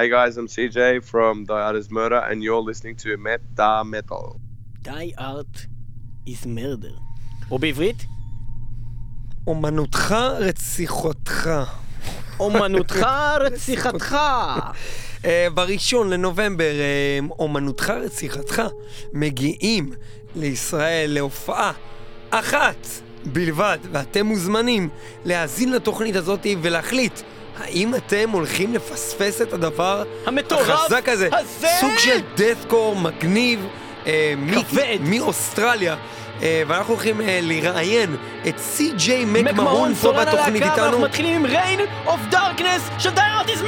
Hey guys, I'm CJ from Die Art is Murder, and you're listening to Meta Metal. Die Art is Murder. או בעברית? אומנותך רציחותך. אומנותך רציחתך. אה, בראשון לנובמבר, אה, אומנותך רציחתך, מגיעים לישראל להופעה אחת בלבד, ואתם מוזמנים להאזין לתוכנית הזאת ולהחליט האם אתם הולכים לפספס את הדבר המטורף החזק הזה. הזה! סוג של deathcore מגניב אה, כבד. מאוסטרליה. אה, ואנחנו הולכים אה, לראיין את סי.ג'יי מקמהון, פה בתוכנית איתנו. מתחילים עם Rain of Darkness של Die Art is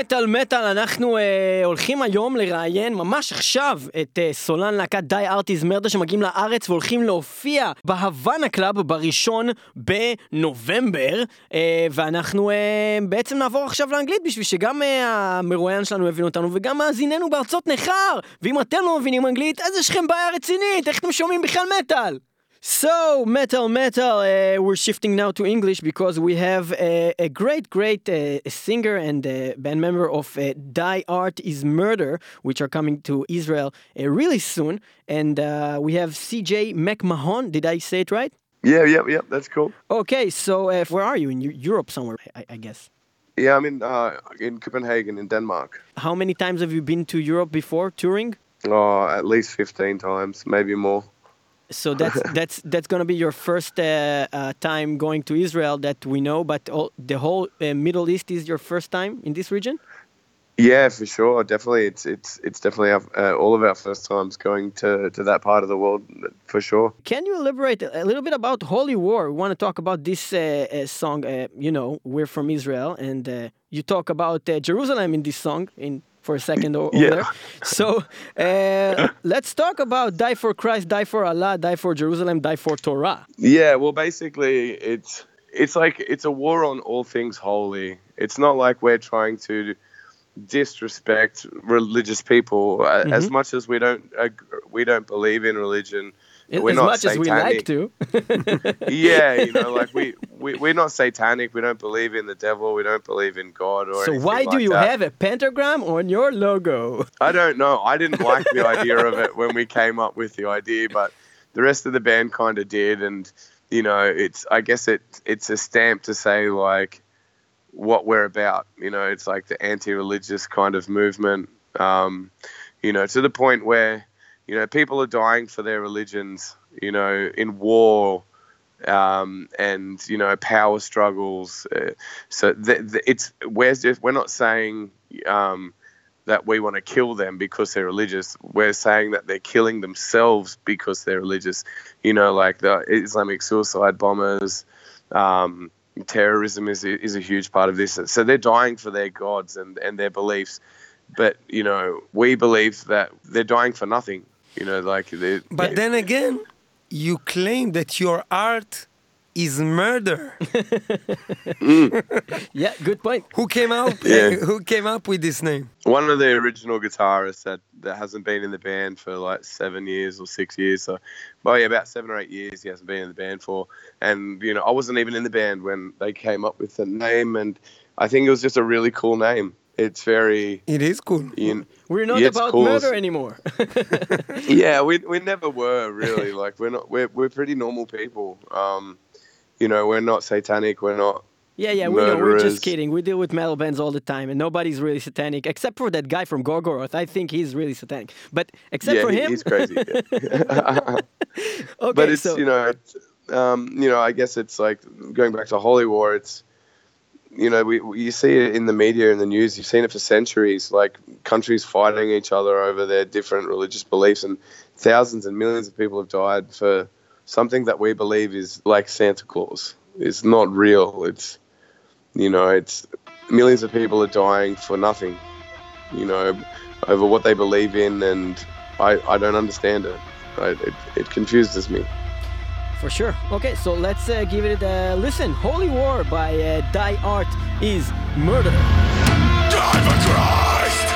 מטאל מטאל, אנחנו אה, הולכים היום לראיין ממש עכשיו את אה, סולן להקת די ארטיז מרדה שמגיעים לארץ והולכים להופיע בהוואנה קלאב בראשון בנובמבר אה, ואנחנו אה, בעצם נעבור עכשיו לאנגלית בשביל שגם אה, המרואיין שלנו יבין אותנו וגם מאזיננו בארצות נכר ואם אתם לא מבינים אנגלית אז יש לכם בעיה רצינית, איך אתם שומעים בכלל מטאל? So, metal, metal, uh, we're shifting now to English because we have a, a great, great uh, singer and uh, band member of uh, Die Art is Murder, which are coming to Israel uh, really soon. And uh, we have CJ McMahon. Did I say it right? Yeah, yeah, yeah, that's cool. Okay, so uh, where are you? In Europe somewhere, I, I guess. Yeah, I'm in uh, in Copenhagen in Denmark. How many times have you been to Europe before touring? Oh, at least 15 times, maybe more. So that's that's that's gonna be your first uh, uh, time going to Israel that we know, but all, the whole uh, Middle East is your first time in this region. Yeah, for sure. Definitely, it's it's it's definitely our, uh, all of our first times going to, to that part of the world, for sure. Can you elaborate a little bit about Holy War? We want to talk about this uh, uh, song. Uh, you know, we're from Israel, and uh, you talk about uh, Jerusalem in this song in for a second over Yeah. there. So let's talk about "Die for Christ, Die for Allah, Die for Jerusalem, Die for Torah." Yeah, well, basically, it's it's like it's a war on all things holy. It's not like we're trying to disrespect religious people uh, as Mhm. much as we don't ag- we don't believe in religion. As We're not much as we like satanic. to. yeah, you know, like we, we we're not satanic. We don't believe in the devil. We don't believe in God or So why do like you that. have a pentagram on your logo? I don't know. I didn't like the idea of it when we came up with the idea, but the rest of the band kind of did, and you know, it's I guess it it's a stamp to say like what we're about. You know, it's like the anti-religious kind of movement. Um, you know, to the point where you know people are dying for their religions. You know, in war. Um, and you know power struggles. Uh, so th- th- it's we're we're not saying um, that we want to kill them because they're religious. We're saying that they're killing themselves because they're religious. You know, like the Islamic suicide bombers, um, terrorism is is a huge part of this. So they're dying for their gods and and their beliefs, but you know, we believe that they're dying for nothing. You know, like they. But then again, you claim that your art is murder. Mm. Yeah, good point. who came up? Yeah. who came up with this name? one of the original guitarists that, that hasn't been in the band for like seven years or six years. So, well, yeah, about seven or eight years he hasn't been in the band for. And, you know, I wasn't even in the band when they came up with the name. And I think it was just a really cool name. It's very, It is cool. you We're not Yeah, about cool. murder anymore. yeah, we, we never were really. Like, we're not, we're, we're pretty normal people. Um, you know, we're not satanic. We're not, yeah, yeah, we know. We're just kidding. We deal with metal bands all the time, and nobody's really satanic except for that guy from Gorgoroth. I think he's really satanic. But except yeah, for he- him, he's crazy. yeah. okay, but it's so you know it's, um, you know I guess it's like going back to Holy War. It's you know we, you see it in the media and the news. You've seen it for centuries, like countries fighting each other over their different religious beliefs, and thousands and millions of people have died for something that we believe is like Santa Claus. It's not real. It's you know it's millions of people are dying for nothing. You know over what they believe in, and I I don't understand it. I, it, it confuses me. For sure. Okay, so let's uh, give it a listen. Holy War by uh, Die Art is murder. Die for Christ,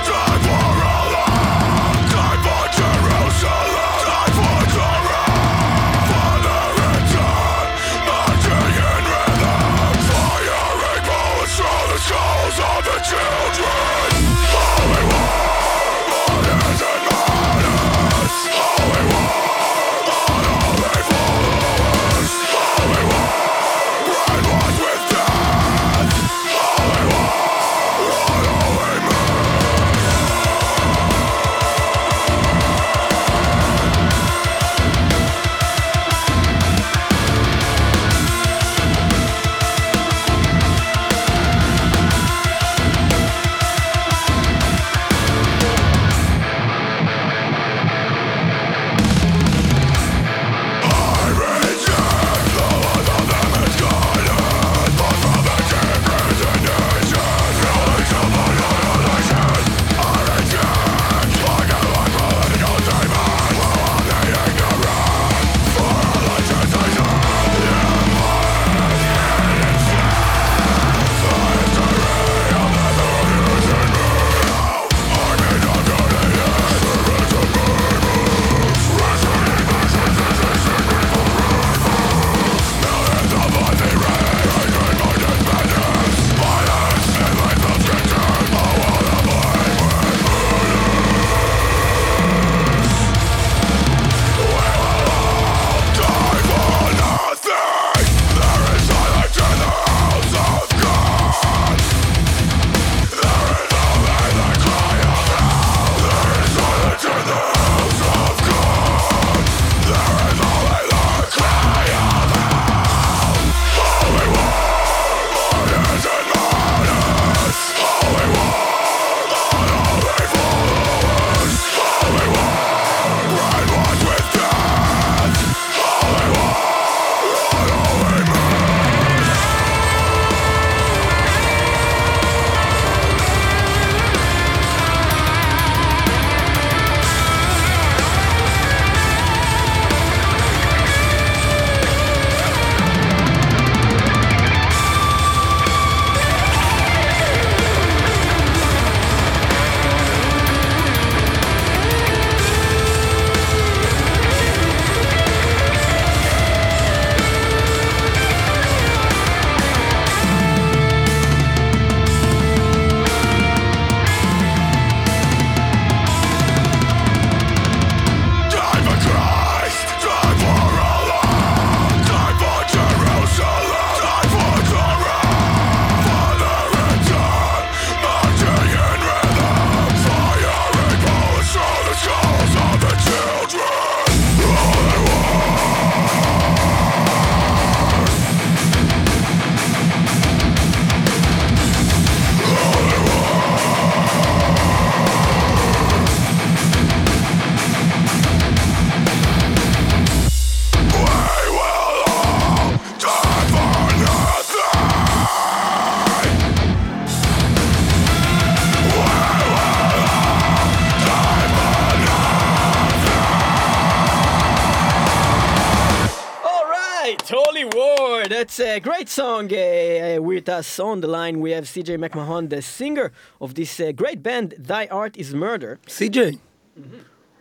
a great song. Uh, with us on the line, we have CJ McMahon, the singer of this uh, great band, Thy Art is Murder. CJ,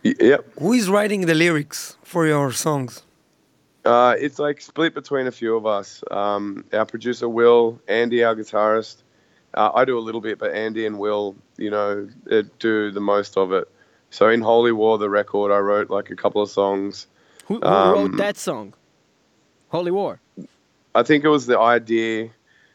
Y- Yep. who is writing the lyrics for your songs? Uh, it's like split between a few of us. Um, our producer Will, Andy, our guitarist. Uh, I do a little bit, but Andy and Will, you know, uh, do the most of it. So in Holy War, the record, I wrote like a couple of songs. Who, who Um, wrote that song? Holy War. I think it was the idea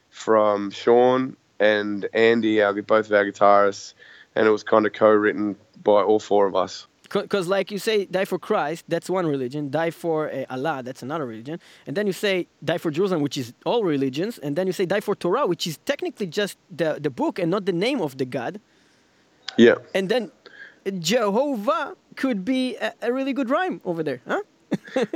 from Sean and Andy, our both of our guitarists, and it was kind of co-written by all four of us. Because, like you say, die for Christ, that's one religion. Die for uh, Allah, that's another religion. And then you say die for Jerusalem, which is all religions. And then you say die for Torah, which is technically just the, the book and not the name of the God. Yeah. And then Jehovah could be a, a really good rhyme over there, huh?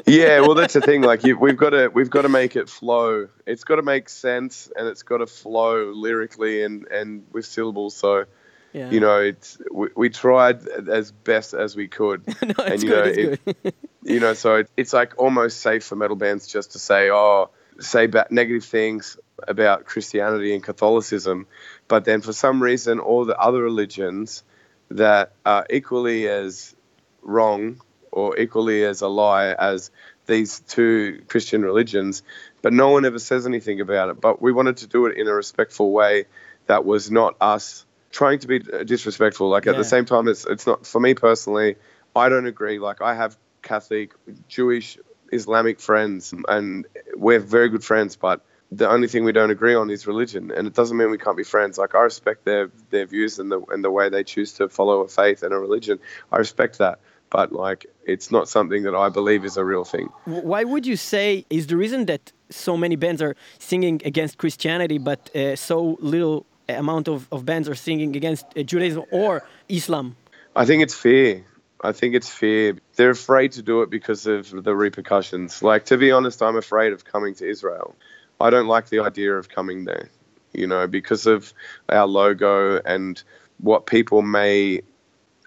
Yeah, well, that's the thing. Like, you, we've got to we've got to make it flow. It's got to make sense, and it's got to flow lyrically and and with syllables. So, Yeah. you know, it's we, we tried as best as we could. no, it's and, you good. know, it's it- good. you know, so it, it's like almost safe for metal bands just to say, oh, say ba- negative things about Christianity and Catholicism, but then for some reason, all the other religions that are equally as wrong or equally as a lie as these two Christian religions, but no one ever says anything about it. But we wanted to do it in a respectful way that was not us trying to be disrespectful. Like at Yeah. the same time, it's it's not for me personally. I don't agree. Like I have Catholic, Jewish, Islamic friends, and we're very good friends. But the only thing we don't agree on is religion, and it doesn't mean we can't be friends. Like I respect their their views and the and the way they choose to follow a faith and a religion. I respect that, but like it's not something that I believe is a real thing. Why would you say is the reason that so many bands are singing against Christianity, but uh, so little amount of, of bands are singing against uh, Judaism or Islam? I think it's fear. I think it's fear. They're afraid to do it because of the repercussions. Like, to be honest, I'm afraid of coming to Israel. I don't like the idea of coming there, you know, because of our logo and what people may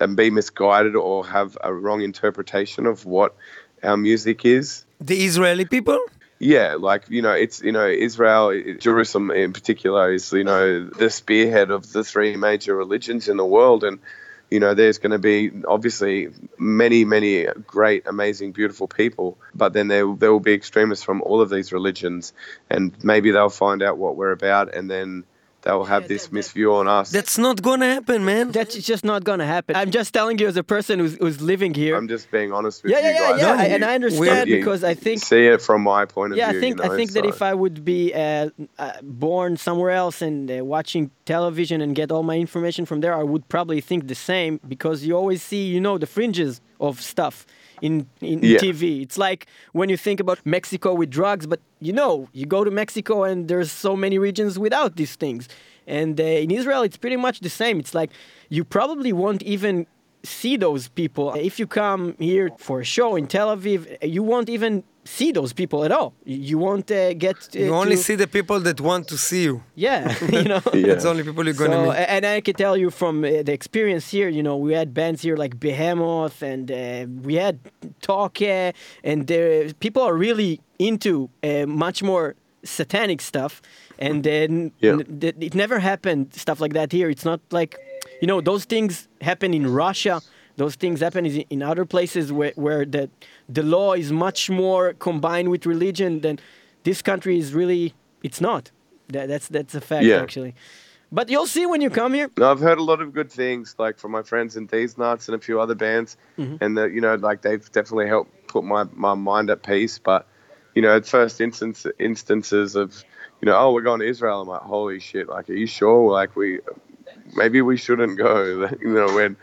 and be misguided or have a wrong interpretation of what our music is. The Israeli people? Yeah, like you know, it's you know Israel, Jerusalem in particular is you know the spearhead of the three major religions in the world, and you know there's going to be obviously many many great, amazing, beautiful people, but then there there will be extremists from all of these religions, and maybe they'll find out what we're about, and then they'll have this misview on us. That's not gonna happen, man. That's just not gonna happen. I'm just telling you as a person who's, who's living here. I'm just being honest with yeah, you yeah, yeah, guys. yeah, No, and I understand because I think see it from my point of yeah, view. I think you know, I think that if I would be uh, uh, born somewhere else and uh, watching television and get all my information from there, I would probably think the same because you always see, you know, the fringes of stuff in in Yeah. TV. It's like when you think about Mexico with drugs, but you know, you go to Mexico and there's so many regions without these things. And uh, in Israel, it's pretty much the same. It's like you probably won't even see those people. If you come here for a show in Tel Aviv, you won't even see those people at all. You won't uh, get. Uh, You only to- see the people that want to see you. Yeah, you know. Yeah. That's the only people you're gonna So, meet. and I can tell you from uh, the experience here, you know, we had bands here like Behemoth and uh, we had Talk, uh, and uh, people are really into uh, much more satanic stuff. And then Yeah. n- th- it never happened, stuff like that here. It's not like, you know, those things happen in Russia. Those things happen is- in other places where, where the, the law is much more combined with religion than this country is really, it's not. That, that's, that's a fact, Yeah. actually. But you'll see when you come here. No, I've heard a lot of good things, like from my friends in Deez Nuts and a few other bands, Mm-hmm. and that you know, like they've definitely helped put my, my mind at peace. But you know, at first instance instances of, you know, oh, we're going to Israel. I'm like, holy shit! Like, are you sure? Like, we maybe we shouldn't go. you know, when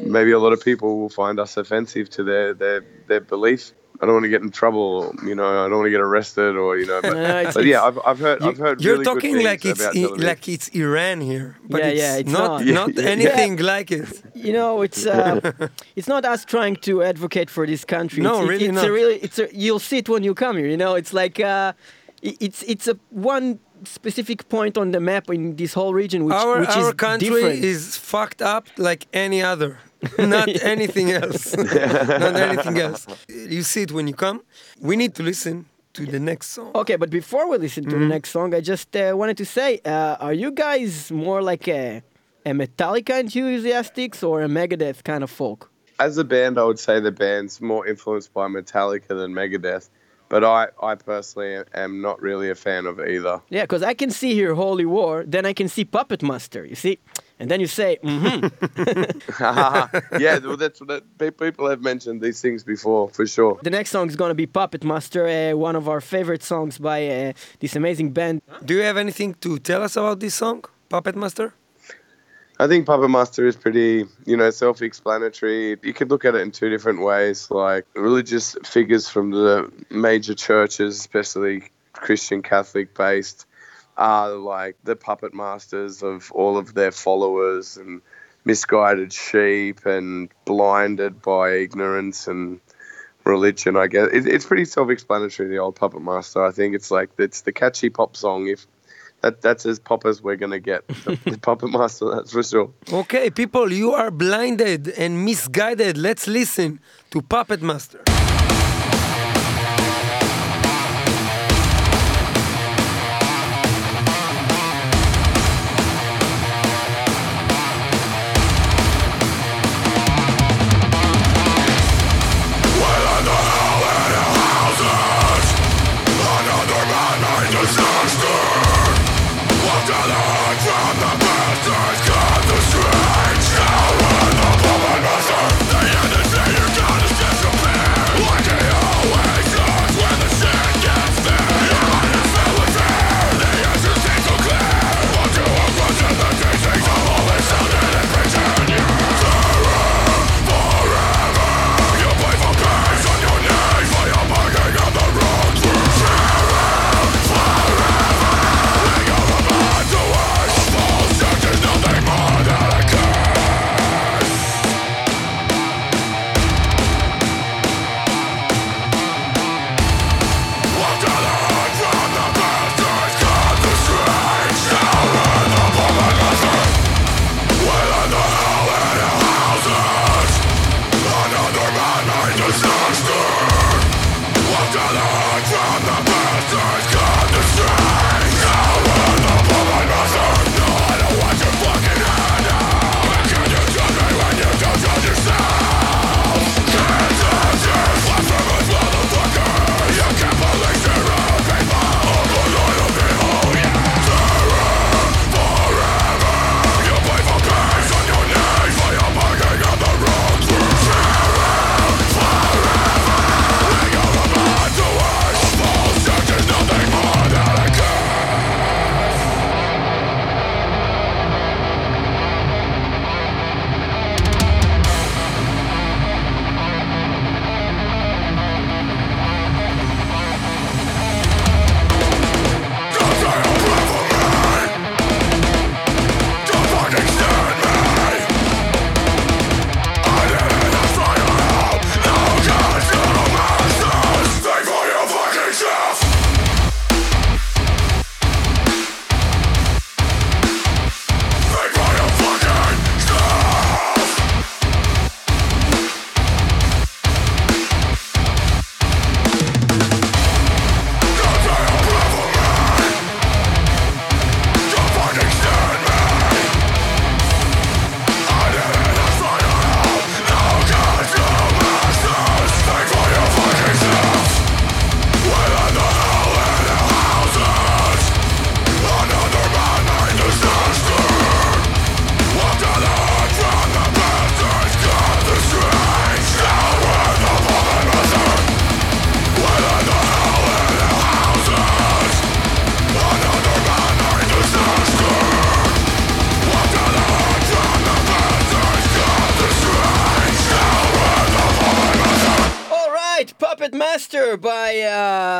maybe a lot of people will find us offensive to their their their belief. I don't want to get in trouble, you know. I don't want to get arrested, or you know. But, No, no, it's- but yeah, I've, I've heard you- I've heard. You're really talking things like it's I- like it's Iran here, but Yeah, it's, yeah, it's not not. Not yeah, yeah. anything like it. You know, it's uh, it's not us trying to advocate for this country. No, it's, it- really it's not. a really, it's a, you'll see it when you come here. You know, it's like uh, it's it's a one specific point on the map in this whole region, which our which our is country different. is fucked up like any other, not anything else, not anything else. You see it when you come. We need to listen to the next song. Okay, but before we listen to the next song, I just uh, wanted to say, uh, are you guys more like a, a Metallica enthusiastics or a Megadeth kind of folk? As a band, I would say the band's more influenced by Metallica than Megadeth, but I, I personally am not really a fan of either. Yeah, because I can see here Holy War, then I can see Puppet Master, you see? And then you say, mm-hmm. yeah, well, that's what that, people have mentioned these things before, for sure. the next song is gonna be Puppet Master, uh, one of our favorite songs by uh, this amazing band. Do you have anything to tell us about this song, Puppet Master? I think Puppet Master is pretty, you know, self-explanatory. You could look at it in two different ways, like religious figures from the major churches, especially Christian Catholic based, are like the puppet masters of all of their followers and misguided sheep and blinded by ignorance and religion. I guess it, it's pretty self-explanatory. The old Puppet Master. I think it's like it's the catchy pop song. If that that's as pop as we're gonna get, the, the Puppet Master. That's for sure. Okay, people, you are blinded and misguided. Let's listen to Puppet Master.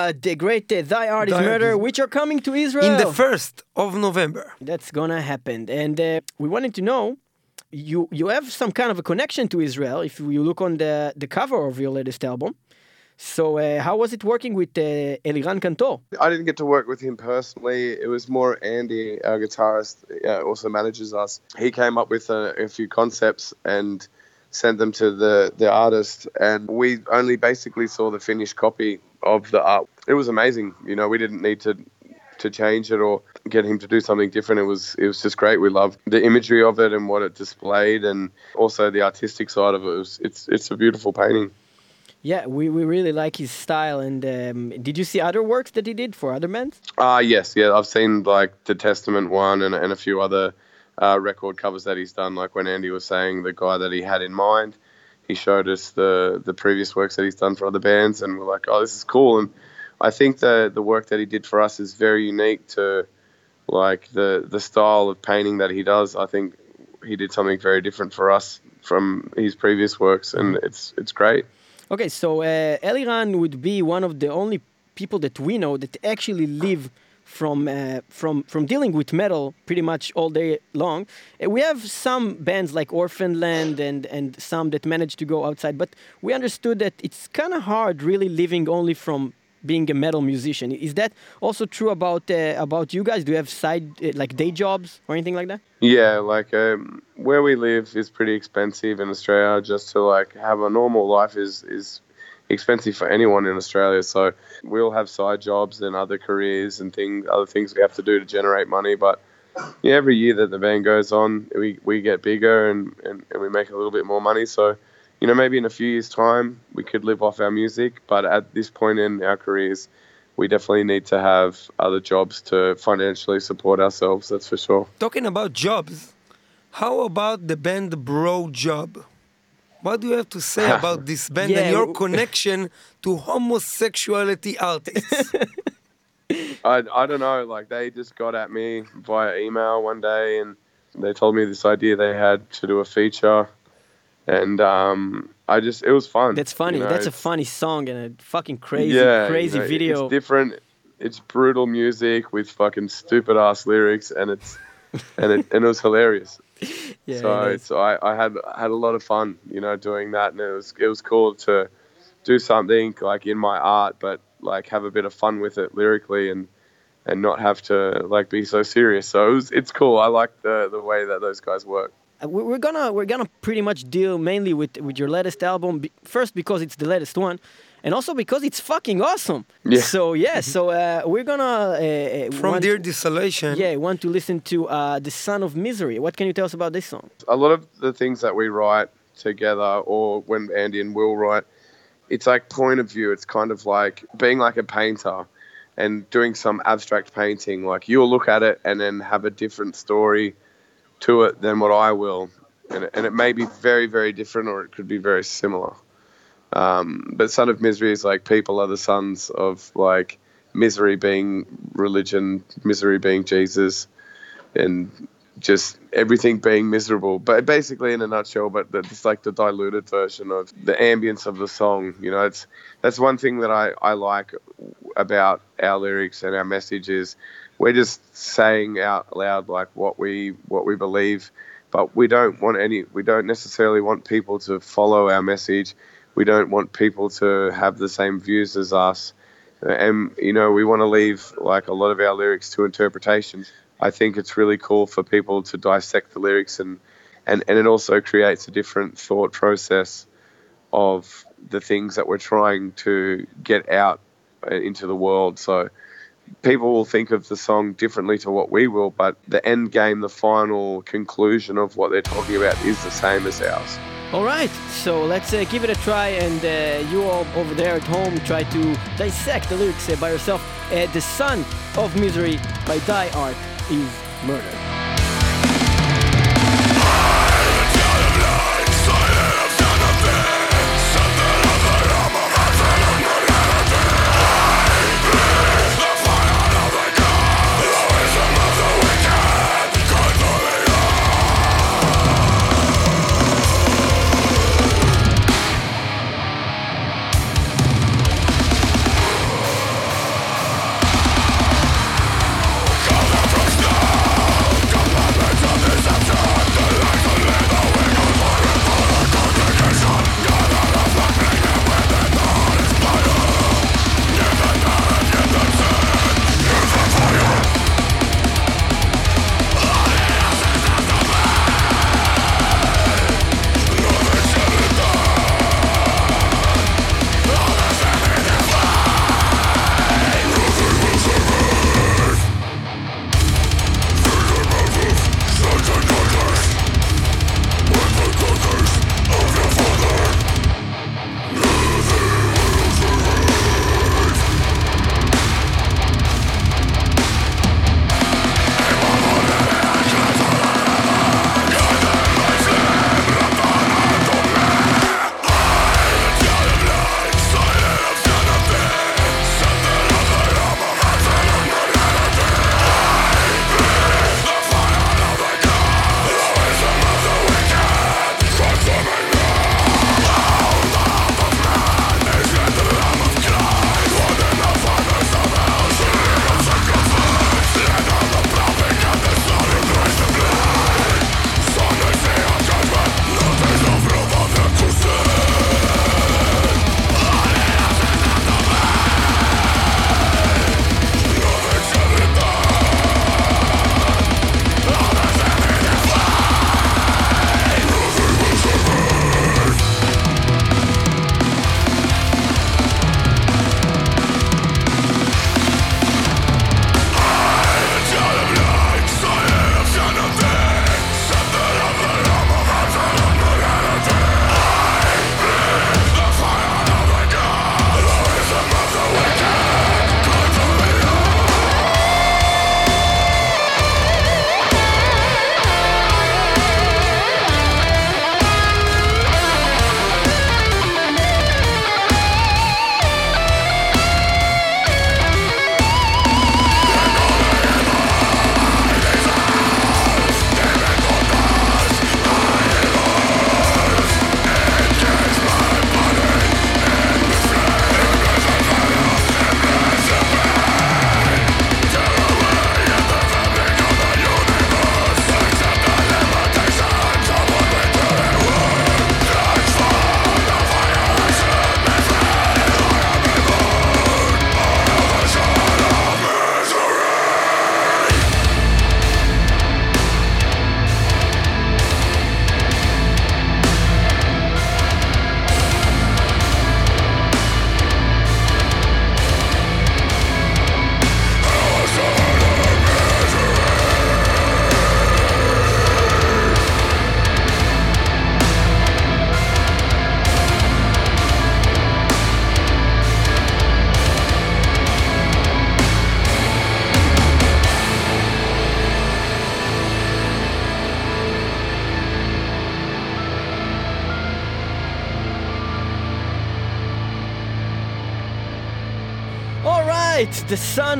Uh, the great uh, Thy Art is Thy Art Murder, is- which are coming to Israel. In the 1st of November. That's gonna happen. And uh, we wanted to know you you have some kind of a connection to Israel if you look on the, the cover of your latest album. So, uh, how was it working with uh, Eliran Kantor? I didn't get to work with him personally. It was more Andy, our guitarist, uh, also manages us. He came up with a, a few concepts and sent them to the, the artist. And we only basically saw the finished copy of the art. It was amazing. You know, we didn't need to to change it or get him to do something different. It was it was just great. We loved the imagery of it and what it displayed, and also the artistic side of it. it was, it's it's a beautiful painting. Yeah, we, we really like his style. And um, did you see other works that he did for other bands? Ah, yes, yeah. I've seen like the Testament one and, and a few other uh, record covers that he's done. Like when Andy was saying the guy that he had in mind, he showed us the the previous works that he's done for other bands, and we're like, oh, this is cool. And I think the the work that he did for us is very unique to like the the style of painting that he does. I think he did something very different for us from his previous works, and it's it's great. Okay, so uh, Eliran would be one of the only people that we know that actually live from uh, from from dealing with metal pretty much all day long. Uh, we have some bands like Orphan Land and and some that manage to go outside, but we understood that it's kind of hard really living only from being a metal musician. Is that also true about uh, about you guys? Do you have side uh, like day jobs or anything like that? Yeah, like um, where we live is pretty expensive in Australia. Just to like have a normal life is is expensive for anyone in Australia. So we'll have side jobs and other careers and things, other things we have to do to generate money. But yeah, every year that the band goes on, we, we get bigger and, and, and we make a little bit more money. So you know, maybe in a few years' time we could live off our music, but at this point in our careers, we definitely need to have other jobs to financially support ourselves. That's for sure. Talking about jobs, how about the band Brojob? What do you have to say about this band Yeah, and your connection to homosexuality artists? I, I don't know. Like they just got at me via email one day and they told me this idea they had to do a feature, and um, I just it was fun. That's funny. you know, That's a funny song and a fucking crazy, yeah, you crazy know, video. It's different. It's brutal music with fucking stupid ass lyrics, and it's and it and it was hilarious. yeah, so it's I, I had had a lot of fun, you know, doing that, and it was it was cool to do something like in my art, but like have a bit of fun with it lyrically and and not have to like be so serious. So it was it's cool. I like the the way that those guys work. Uh, we- we're gonna we're gonna pretty much deal mainly with with your latest album first because it's the latest one and also because it's fucking awesome Yeah. so yeah so uh, we're gonna uh, uh, From want, Dear Desolation. yeah want to listen to uh, the son of misery what can you tell us about this song a lot of the things that we write together or when Andy and Will write, it's like point of view. It's kind of like being like a painter and doing some abstract painting. Like you'll look at it and then have a different story to it than what I will. And it, and it may be very, very different or it could be very similar. Um, but Son of Misery is like people are the sons of like misery being religion, misery being Jesus, and just everything being miserable. But basically, in a nutshell, but it's like the diluted version of the ambience of the song. You know, it's that's one thing that I I like about our lyrics and our message is we're just saying out loud like what we what we believe, but we don't want any. We don't necessarily want people to follow our message. We don't want people to have the same views as us. And you know we want to leave like a lot of our lyrics to interpretation. I think it's really cool for people to dissect the lyrics and and, and it also creates a different thought process of the things that we're trying to get out uh, into the world. So people will think of the song differently to what we will but the end game the final conclusion of what they're talking about is the same as ours all right so let's uh, give it a try and uh, you all over there at home try to dissect the lyrics uh, by yourself. Uh, the son of misery by die art is murder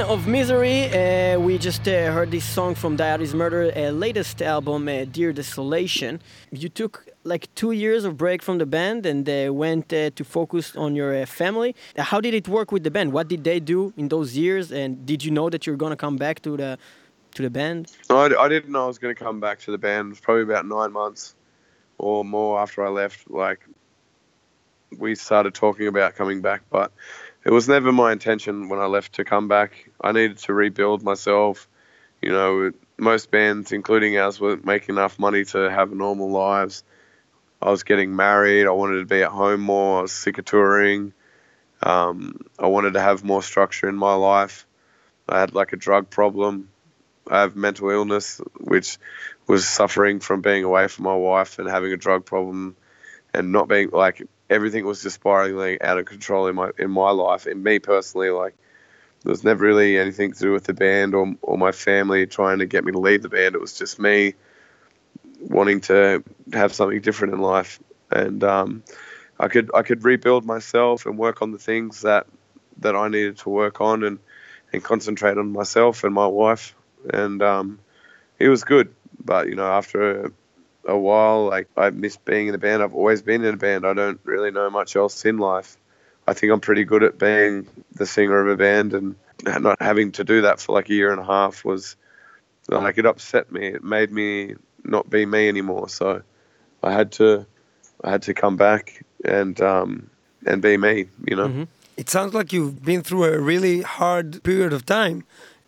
of Misery. Uh, we just uh, heard this song from Thy Art is Murder, uh, latest album, uh, Dear Desolation. You took like two years of break from the band and uh, went uh, to focus on your family. How did it work with the band? What did they do in those years? And did you know that you're gonna come back to the to the band? I, I didn't know I was going to come back to the band. It was probably about nine months or more after I left. Like, we started talking about coming back, but it was never my intention when I left to come back. I needed to rebuild myself. You know, most bands, including ours, weren't making enough money to have normal lives. I was getting married. I wanted to be at home more. I was sick of touring. Um, I wanted to have more structure in my life. I had like a drug problem. I have mental illness, which was suffering from being away from my wife and having a drug problem and not being like everything was just spiraling out of control in my in my life. And me personally, like there was never really anything to do with the band or or my family trying to get me to leave the band. It was just me wanting to have something different in life, and um, I could I could rebuild myself and work on the things that that I needed to work on and and concentrate on myself and my wife, and um, it was good. But you know, after a, while, like I miss being in a band. I've always been in a band. I don't really know much else in life. I think I'm pretty good at being the singer of a band, and not having to do that for like a year and a half was like it upset me. It made me not be me anymore. So I had to I had to come back and um, and be me. You know. It sounds like you've been through a really hard period of time.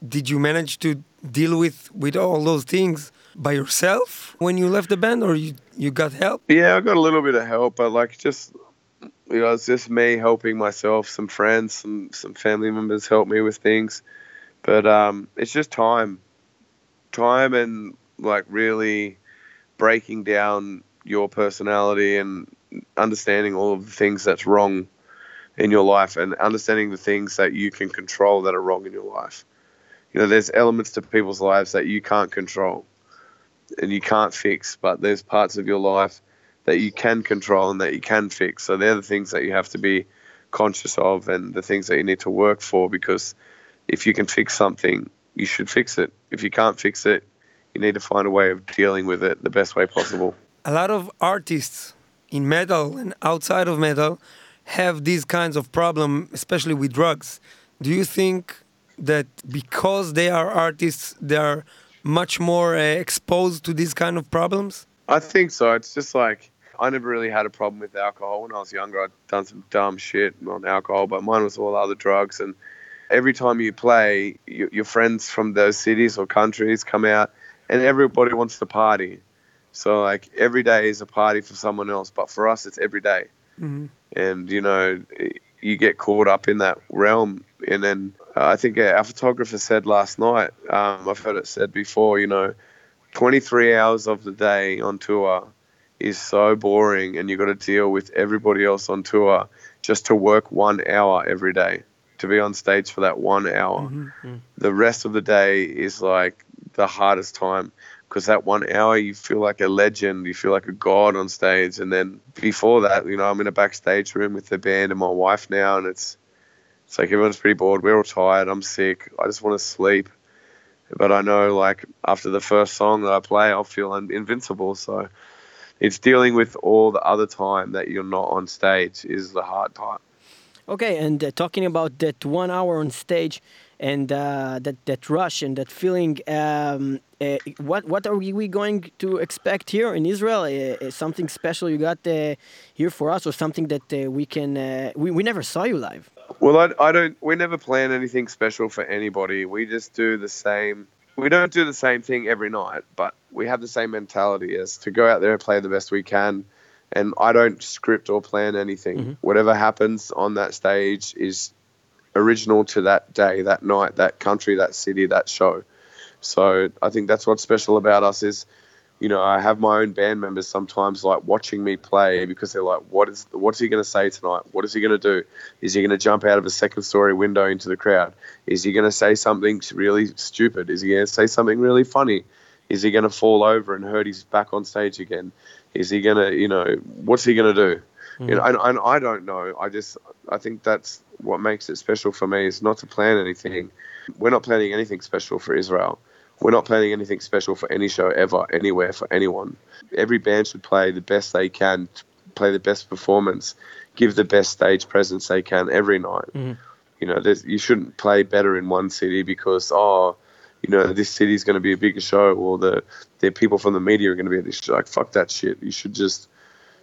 Did you manage to deal with with all those things by yourself when you left the band, or you you got help? Yeah, I got a little bit of help, but like just you know, it's just me helping myself. Some friends, some some family members help me with things, but um, it's just time, time, and like really breaking down your personality and understanding all of the things that's wrong in your life and understanding the things that you can control that are wrong in your life. You know, there's elements to people's lives that you can't control and you can't fix, but there's parts of your life that you can control and that you can fix. So they're the things that you have to be conscious of and the things that you need to work for because if you can fix something, you should fix it. If you can't fix it, you need to find a way of dealing with it the best way possible. A lot of artists in metal and outside of metal have these kinds of problem, especially with drugs. Do you think that because they are artists, they are much more uh, exposed to these kind of problems? I think so. It's just like I never really had a problem with alcohol when I was younger. I'd done some dumb shit on alcohol, but mine was all other drugs. And every time you play, your, your friends from those cities or countries come out, and everybody wants to party. So like every day is a party for someone else, but for us, it's every day. And you know, you get caught up in that realm, and then I think our photographer said last night. Um, I've heard it said before. You know, 23 hours of the day on tour is so boring and you've got to deal with everybody else on tour just to work one hour every day to be on stage for that one hour the rest of the day is like the hardest time because that one hour you feel like a legend you feel like a god on stage and then before that you know i'm in a backstage room with the band and my wife now and it's it's like everyone's pretty bored we're all tired i'm sick i just want to sleep but I know like after the first song that I play, I'll feel un- invincible. So it's dealing with all the other time that you're not on stage is the hard part. Okay, and uh, talking about that one hour on stage and uh, that that rush and that feeling, um, uh, what what are we going to expect here in Israel? Uh, uh, something special you got uh, here for us, or something that we can? We we never saw you live. Well, I, I don't. We never plan anything special for anybody. We just do the same. We don't do the same thing every night, but we have the same mentality as to go out there and play the best we can. And I don't script or plan anything. Mm-hmm. Whatever happens on that stage is original to that day, that night, that country, that city, that show. So I think that's what's special about us is, you know, I have my own band members sometimes like watching me play because they're like, what is what's he going to say tonight? What is he going to do? Is he going to jump out of a second story window into the crowd? Is he going to say something really stupid? Is he going to say something really funny? Is he going to fall over and hurt his back on stage again? Is he going to, you know, what's he going to do? You mm. know, and, and I don't know. I just I think that's what makes it special for me is not to plan anything. We're not planning anything special for Israel. We're not planning anything special for any show ever, anywhere for anyone. Every band should play the best they can, play the best performance, give the best stage presence they can every night. Mm-hmm. You know, there's, you shouldn't play better in one city because oh, you know, this city's going to be a bigger show, or the the people from the media are going to be at this show. Like fuck that shit. You should just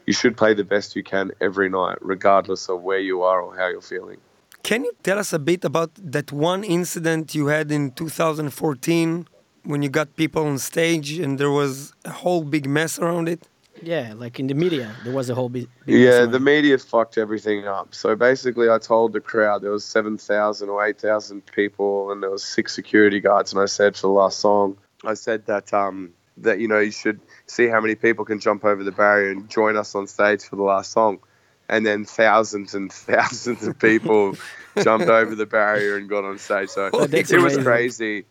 you should play the best you can every night, regardless of where you are or how you're feeling. Can you tell us a bit about that one incident you had in 2014 when you got people on stage and there was a whole big mess around it? Yeah, like in the media, there was a whole big. big Yeah, the around. media fucked everything up. So basically, I told the crowd there was seven thousand or eight thousand people, and there was six security guards. And I said for the last song, I said that um that you know you should see how many people can jump over the barrier and join us on stage for the last song. And then thousands and thousands of people jumped over the barrier and got on stage. So Oh, that's it was crazy.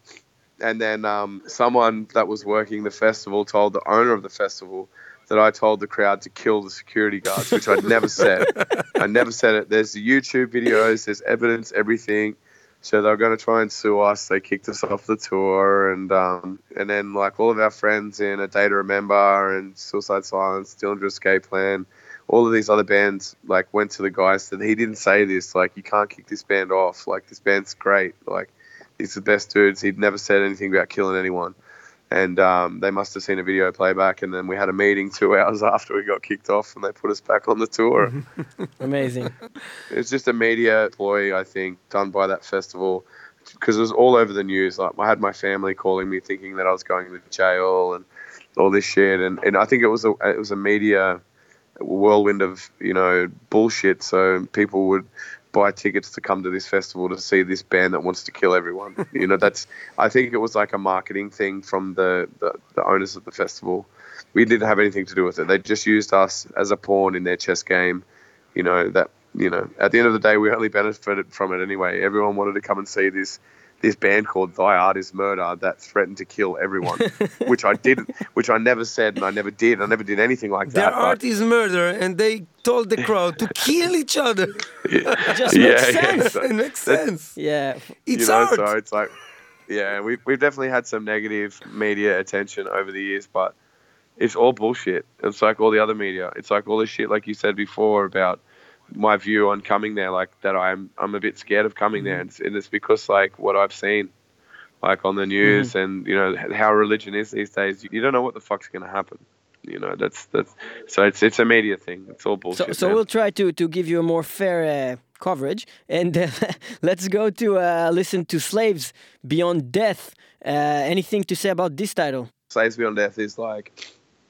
And then um, someone that was working the festival told the owner of the festival that I told the crowd to kill the security guards, which I'd never said. I never said it. There's the YouTube videos, there's evidence, everything. So they were going to try and sue us. They kicked us off the tour, and um, and then like all of our friends in A Day to Remember and Suicide Silence, Dillinger Escape Plan, all of these other bands like went to the guy said he didn't say this. Like you can't kick this band off. Like this band's great. Like he's the best dudes. He'd never said anything about killing anyone. And um, they must have seen a video playback, and then we had a meeting two hours after we got kicked off, and they put us back on the tour. Amazing. It's just a media ploy, I think, done by that festival because it was all over the news. Like I had my family calling me, thinking that I was going to jail and all this shit, and, and I think it was a it was a media whirlwind of you know bullshit. So people would buy tickets to come to this festival to see this band that wants to kill everyone. you know, that's I think it was like a marketing thing from the, the the owners of the festival. We didn't have anything to do with it. They just used us as a pawn in their chess game you know that you know at the end of the day we only benefited from it anyway everyone wanted to come and see this this band called thy art is murder that threatened to kill everyone which i didn't which i never said and i never did i never did anything like Their that but- art is murder, and they told the crowd to kill each other. It just Yeah, makes yeah. sense. it makes sense. Yeah. It's you know, art. so it's like, yeah, we've we've definitely had some negative media attention over the years, but it's all bullshit. It's like all the other media. It's like all this shit, like you said before about my view on coming there, like that I'm I'm a bit scared of coming there, and it's, and it's because like what I've seen, like on the news, and you know how religion is these days. You don't know what the fuck's gonna happen. You know, that's that's so it's it's a media thing. It's all So, bullshit. so man. we'll try to, to give you a more fair uh, coverage. And uh, let's go to uh, listen to Slaves Beyond Death. Uh, anything to say about this title? Slaves Beyond Death is like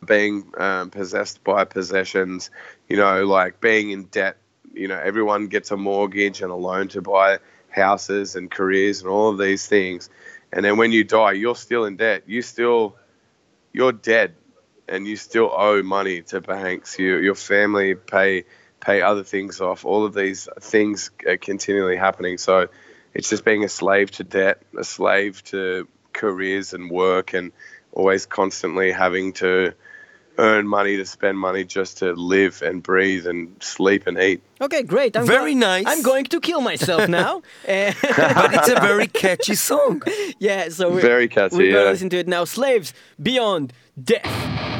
being um, possessed by possessions, you know, like being in debt. You know, everyone gets a mortgage and a loan to buy houses and careers and all of these things. And then when you die, you're still in debt. You still, you're dead and you still owe money to banks. You, your family pay, pay other things off. All of these things are continually happening. So it's just being a slave to debt, a slave to careers and work and always constantly having to earn money to spend money just to live and breathe and sleep and eat. Okay, great. I'm Very go- nice. I'm going to kill myself now. But it's a very catchy song. yeah, so we're, Very catchy, we're gonna listen to it now. Slaves Beyond Death.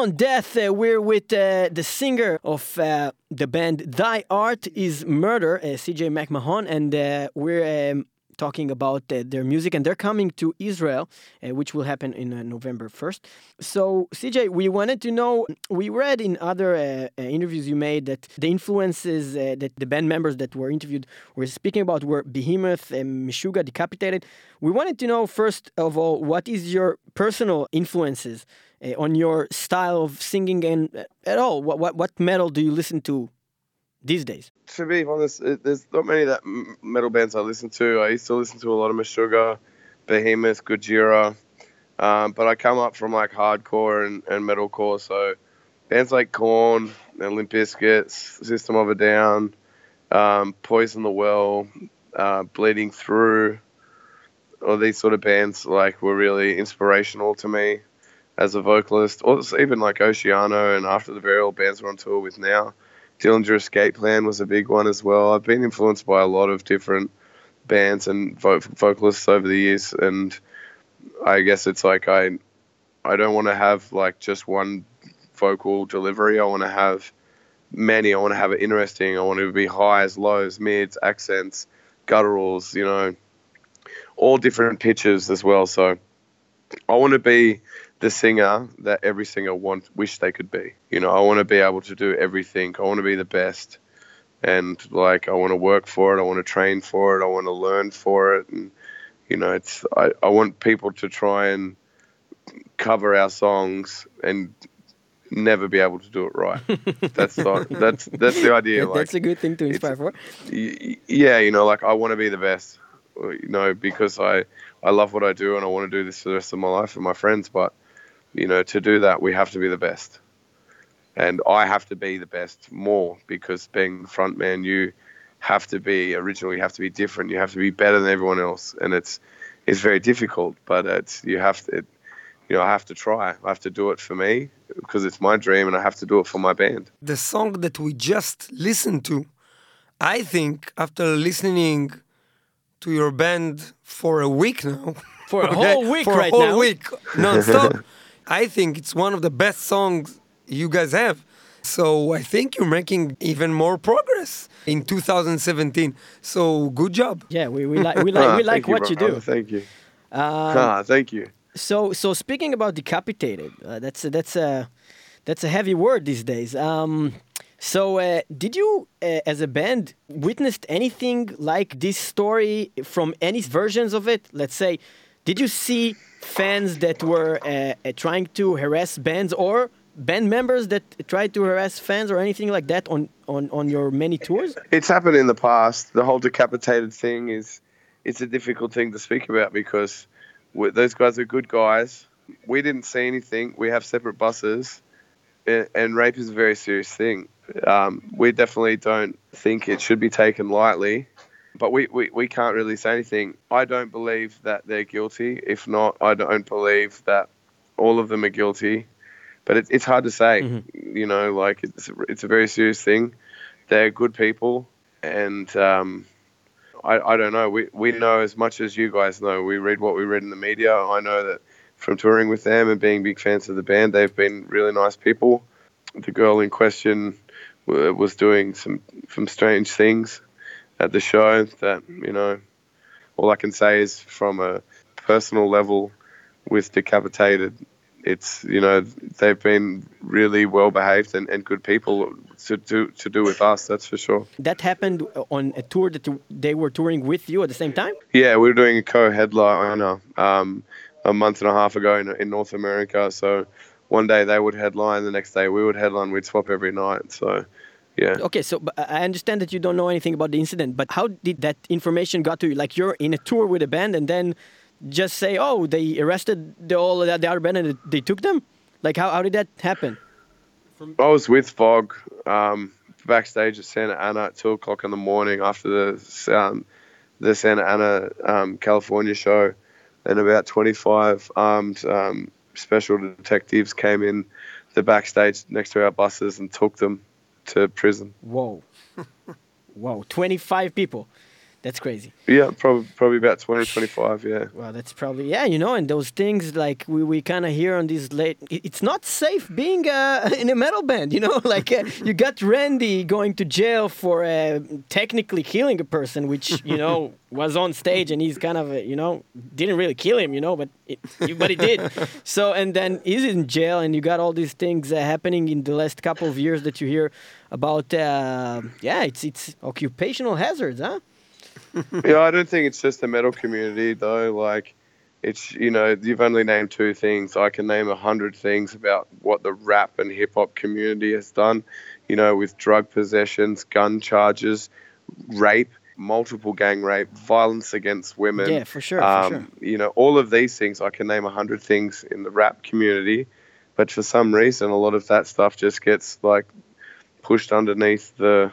Beyond Death. Uh, we're with uh, the singer of uh, the band Thy Art is Murder, uh, CJ McMahon, and uh, we're um, talking about uh, their music, and they're coming to Israel, uh, which will happen in uh, November 1st. So, CJ, we wanted to know we read in other interviews you made that the influences that the band members that were interviewed were speaking about were Behemoth and Meshuggah Decapitated. We wanted to know, first of all, what is your personal influences on your style of singing and at all? What, what, what metal do you listen to these days? To be honest, it, there's not many that metal bands I listen to. I used to listen to a lot of Meshuggah, Behemoth, Gojira, um, but I come up from like hardcore and, and metalcore. So bands like and Limp Bizkit, System of a Down, um, Poison the Well, uh, Bleeding Through, all these sort of bands like were really inspirational to me as a vocalist. Also, even like Oceano and After the Burial bands we're on tour with now. Dillinger Escape Plan was a big one as well. I've been influenced by a lot of different bands and vo- vocalists over the years, and I guess it's like I I don't want to have like just one vocal delivery. I want to have many. I want to have it interesting. I want it to be highs, lows, mids, accents, gutturals. You know, all different pitches as well. So I want to be the singer that every singer want wish they could be. You know, I want to be able to do everything. I want to be the best, and like I want to work for it. I want to train for it. I want to learn for it, and you know, it's I, I want people to try and cover our songs and never be able to do it right. that's the, that's that's the idea. Like, That's a good thing to inspire for. yeah, you know, like I want to be the best, you know, because I I love what I do and I want to do this for the rest of my life with my friends. But you know, to do that, we have to be the best, and I have to be the best more because being the front man, you have to be original. You have to be different. You have to be better than everyone else, and it's it's very difficult. But it's you have to. It, you know, I have to try. I have to do it for me because it's my dream, and I have to do it for my band. The song that we just listened to, I think after listening to your band for a week now, For a okay, whole week for right a whole now. week non-stop, I think it's one of the best songs you guys have. So I think you're making even more progress in 2017. So good job. Yeah, we, we like we like we like thank you, what you brother. do. Thank you. Um, ah, thank you. So so speaking about decapitated, uh, that's a, that's a that's a heavy word these days. Um, so uh, did you, uh, as a band, witnessed anything like this story from any versions of it? Let's say, did you see fans that were uh, uh, trying to harass bands or band members that tried to harass fans or anything like that on on on your many tours? It's happened in the past. The whole decapitated thing is it's a difficult thing to speak about because those guys are good guys. We didn't see anything. We have separate buses, and, and rape is a very serious thing. Um, we definitely don't think it should be taken lightly, but we, we, we can't really say anything. I don't believe that they're guilty. If not, I don't believe that all of them are guilty. But it, it's hard to say. You know, like it's a, it's a very serious thing. They're good people, and um, I, I don't know. We we know as much as you guys know. We read what we read in the media. I know that from touring with them and being big fans of the band, they've been really nice people. The girl in question was doing some some strange things at the show that you know. All I can say is from a personal level with decapitated it's you know they've been really well behaved and, and good people to do to do with us that's for sure That happened on a tour that they were touring with you at the same time. yeah we were doing a co-headliner um, a month and a half ago in, in north america so one day they would headline the next day we would headline we'd swap every night so yeah Okay, so I understand that you don't know anything about the incident, but how did that information got to you? Like you're in a tour with a band, and then just say, "Oh, they arrested the all the other band and they took them." Like how how did that happen? I was with Fog um, backstage at Santa Ana at two o'clock in the morning after the um, the Santa Ana um, California show, and about twenty five armed um, special detectives came in the backstage next to our buses and took them to prison. Whoa, whoa, twenty five people. That's crazy. Yeah, probably probably about 20, 25, Yeah. Well, that's probably yeah, you know, and those things like we, we kind of hear on these late. It's not safe being uh, in a metal band, you know. Like uh, you got Randy going to jail for uh, technically killing a person, which you know was on stage, and he's kind of uh, you know didn't really kill him, you know, but it, but he did. So and then he's in jail, and you got all these things uh, happening in the last couple of years that you hear about. Uh, yeah, it's it's occupational hazards, huh? yeah, I don't think it's just the metal community though. Like, it's you know you've only named two things. I can name a hundred things about what the rap and hip hop community has done. You know, with drug possessions, gun charges, rape, multiple gang rape, violence against women. Yeah, for sure, for Um, sure. You know, all of these things. I can name a hundred things in the rap community, but for some reason, a lot of that stuff just gets like pushed underneath the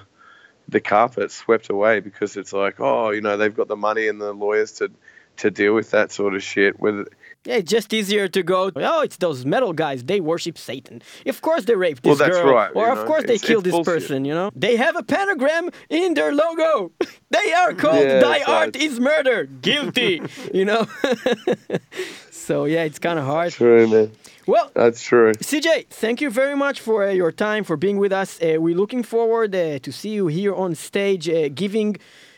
the carpet swept away because it's like, oh, you know, they've got the money and the lawyers to to deal with that sort of shit. With Yeah, it's just easier to go. Oh, it's those metal guys. They worship Satan. Of course, they raped Well, this that's girl, right, or of know, course they killed this bullshit. person. You know, they have a pentagram in their logo. they are called Yeah, "Die so Art is Murder." Guilty. you know. so yeah, it's kind of hard. true, man, Well, that's true. CJ, thank you very much for uh, your time, for being with us. Uh, we're looking forward uh, to see you here on stage, uh, giving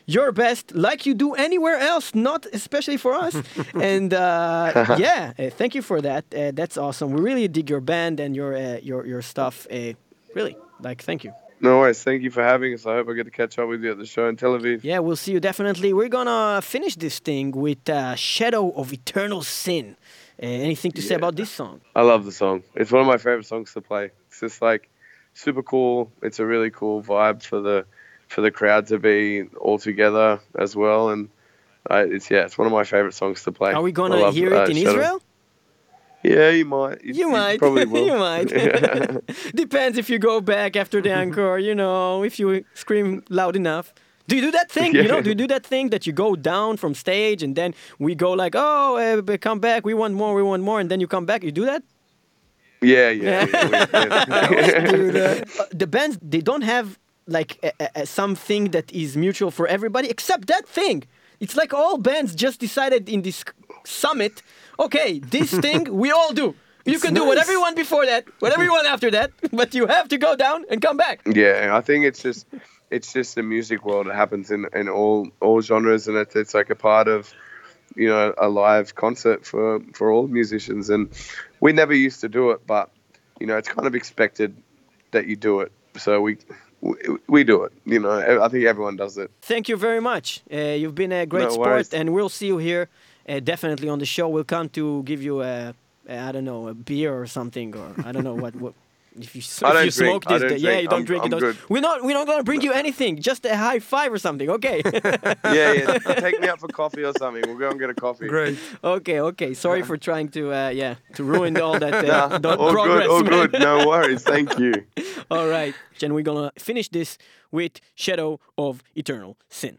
your best, like you do anywhere else, not especially for us. and uh, yeah, uh, thank you for that. Uh, that's awesome. We really dig your band and your uh, your your stuff. Uh, really, like, thank you. No worries. Thank you for having us. I hope I get to catch up with you at the show in Tel Aviv. Yeah, we'll see you definitely. We're gonna finish this thing with uh, "Shadow of Eternal Sin." Uh, anything to say about this song? I love the song. It's one of my favorite songs to play. It's just like super cool. It's a really cool vibe for the for the crowd to be all together as well. And I, it's yeah, it's one of my favorite songs to play. Are we gonna love, hear it uh, in Shadow- Israel? Yeah, you might. You, You might. Probably will. you might. Depends if you go back after the encore, you know, if you scream loud enough. Do you do that thing? You know, do you do that thing that you go down from stage and then we go like, oh, uh, come back, we want more, we want more, and then you come back? You do that? yeah, yeah. yeah, we- yeah. Dude, uh, the bands, they don't have like a, a- a, something that is mutual for everybody except that thing. It's like all bands just decided in this summit, okay, this thing we all do. You It's can do whatever you want before that, whatever you want after that, but you have to go down and come back. Yeah, I think it's just it's just the music world. It happens in, in all all genres, and it's it's like a part of you know a live concert for for all musicians. And we never used to do it, but you know it's kind of expected that you do it. So we we, do it. You know, I think everyone does it. Thank you very much. Uh, you've been a great No sport, worries. and we'll see you here uh, definitely on the show. We'll come to give you a, a I don't know, a beer or something, or I don't know what. what if you, if you smoke this, don't day- yeah, you don't I'm- drink. you I'm don't. good. We're not. We're not gonna bring you anything. Just a high five or something. Okay. Yeah, yeah. Take me out for coffee or something. We'll go and get a coffee. Great. okay. Okay. Sorry for trying to. Uh, yeah, to ruin all that. Uh, Nah, the all progress. good, all man. good. No worries. Thank you. all right, and we're gonna finish this with Shadow of Eternal Sin.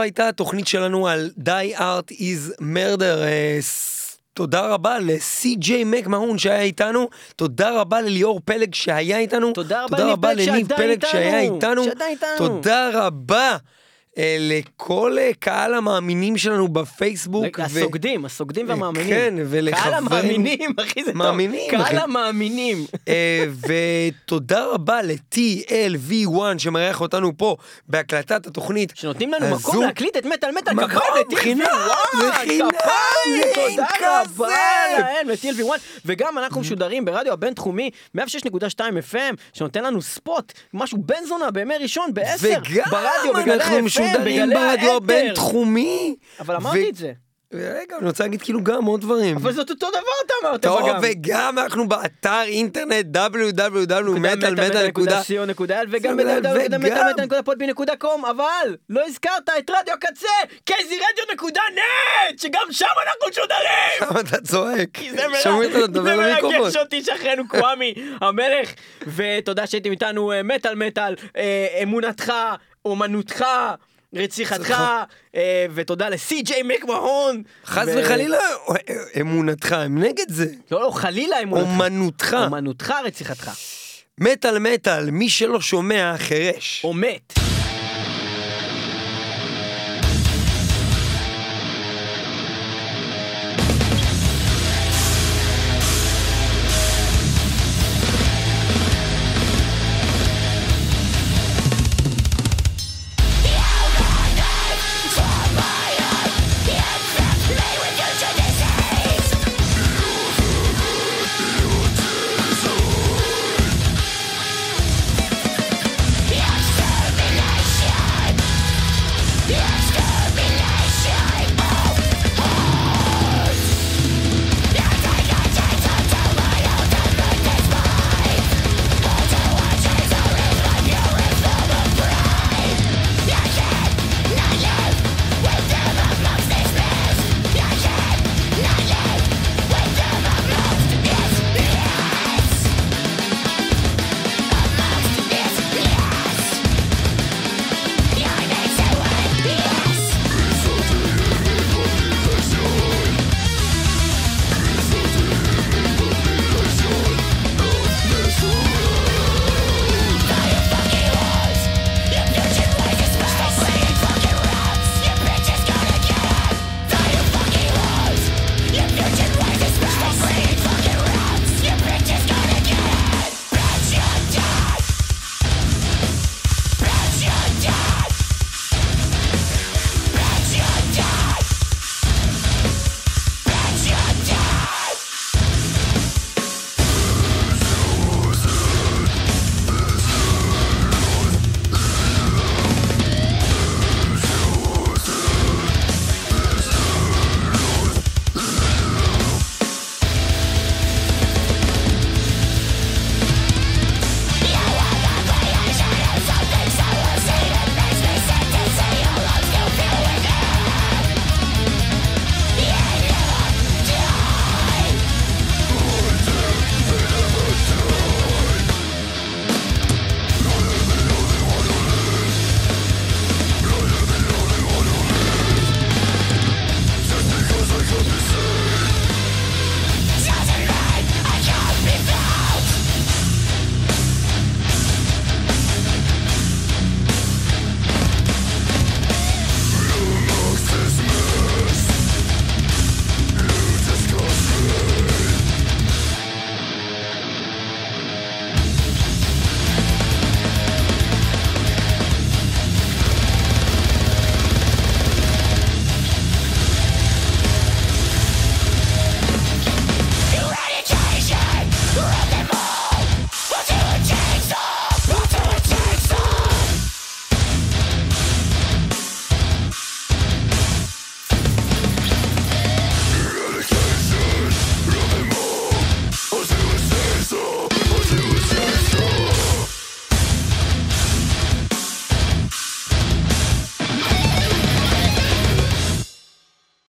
זו הייתה התוכנית שלנו על Die Art is Murder. אה, תודה רבה לסי.ג'יי מקמהון שהיה איתנו, תודה רבה לליאור פלג שהיה איתנו, תודה רבה לניב פלג שהיה איתנו. תודה רבה לכל אה, קהל המאמינים שלנו בפייסבוק. ו- הסוגדים, הסוגדים והמאמינים. כן, ולחברים- קהל המאמינים, אחי, זה טוב. מאמינים, אחי. קהל המאמינים. אה, ותודה רבה ל-TLV1 שמארח אותנו פה בהקלטת התוכנית. שנותנים לנו הזו. מקום להקליט את מטאל מטאל כפיים לטילבי חינם, זה חינם, כפיים, אין תודה. רבה להם לטילבי 1 וגם אנחנו משודרים ברדיו הבינתחומי 106.2 FM שנותן לנו ספוט משהו בן זונה בימי ראשון ב-10 וגם ברדיו בגלי אנחנו בגלי ברדיו. הבינתחומי. אבל אמרתי את זה רגע, אני רוצה להגיד כאילו גם עוד דברים. אבל זאת אותו דבר אתה אמרת טוב, בגם. וגם אנחנו באתר אינטרנט www.metalmetal.com co.il וגם וגם- ב-www.metalmetal.podby.com אבל לא הזכרת את רדיו הקצה kzradio.net שגם שם אנחנו משודרים למה אתה צועק? כי זה מרגש, זה אותי שאחרינו קוואמי המלך ותודה שהייתם איתנו אה, מטאל מטאל אה, אמונתך אומנותך רציחתך אה, ותודה לסי.ג'יי מקמהון חס וחלילה, אמונתך, הם נגד זה. לא לא חלילה אמונתך אומנותך. אומנותך רציחתך מטאל מטאל, מי שלא שומע חירש. או מת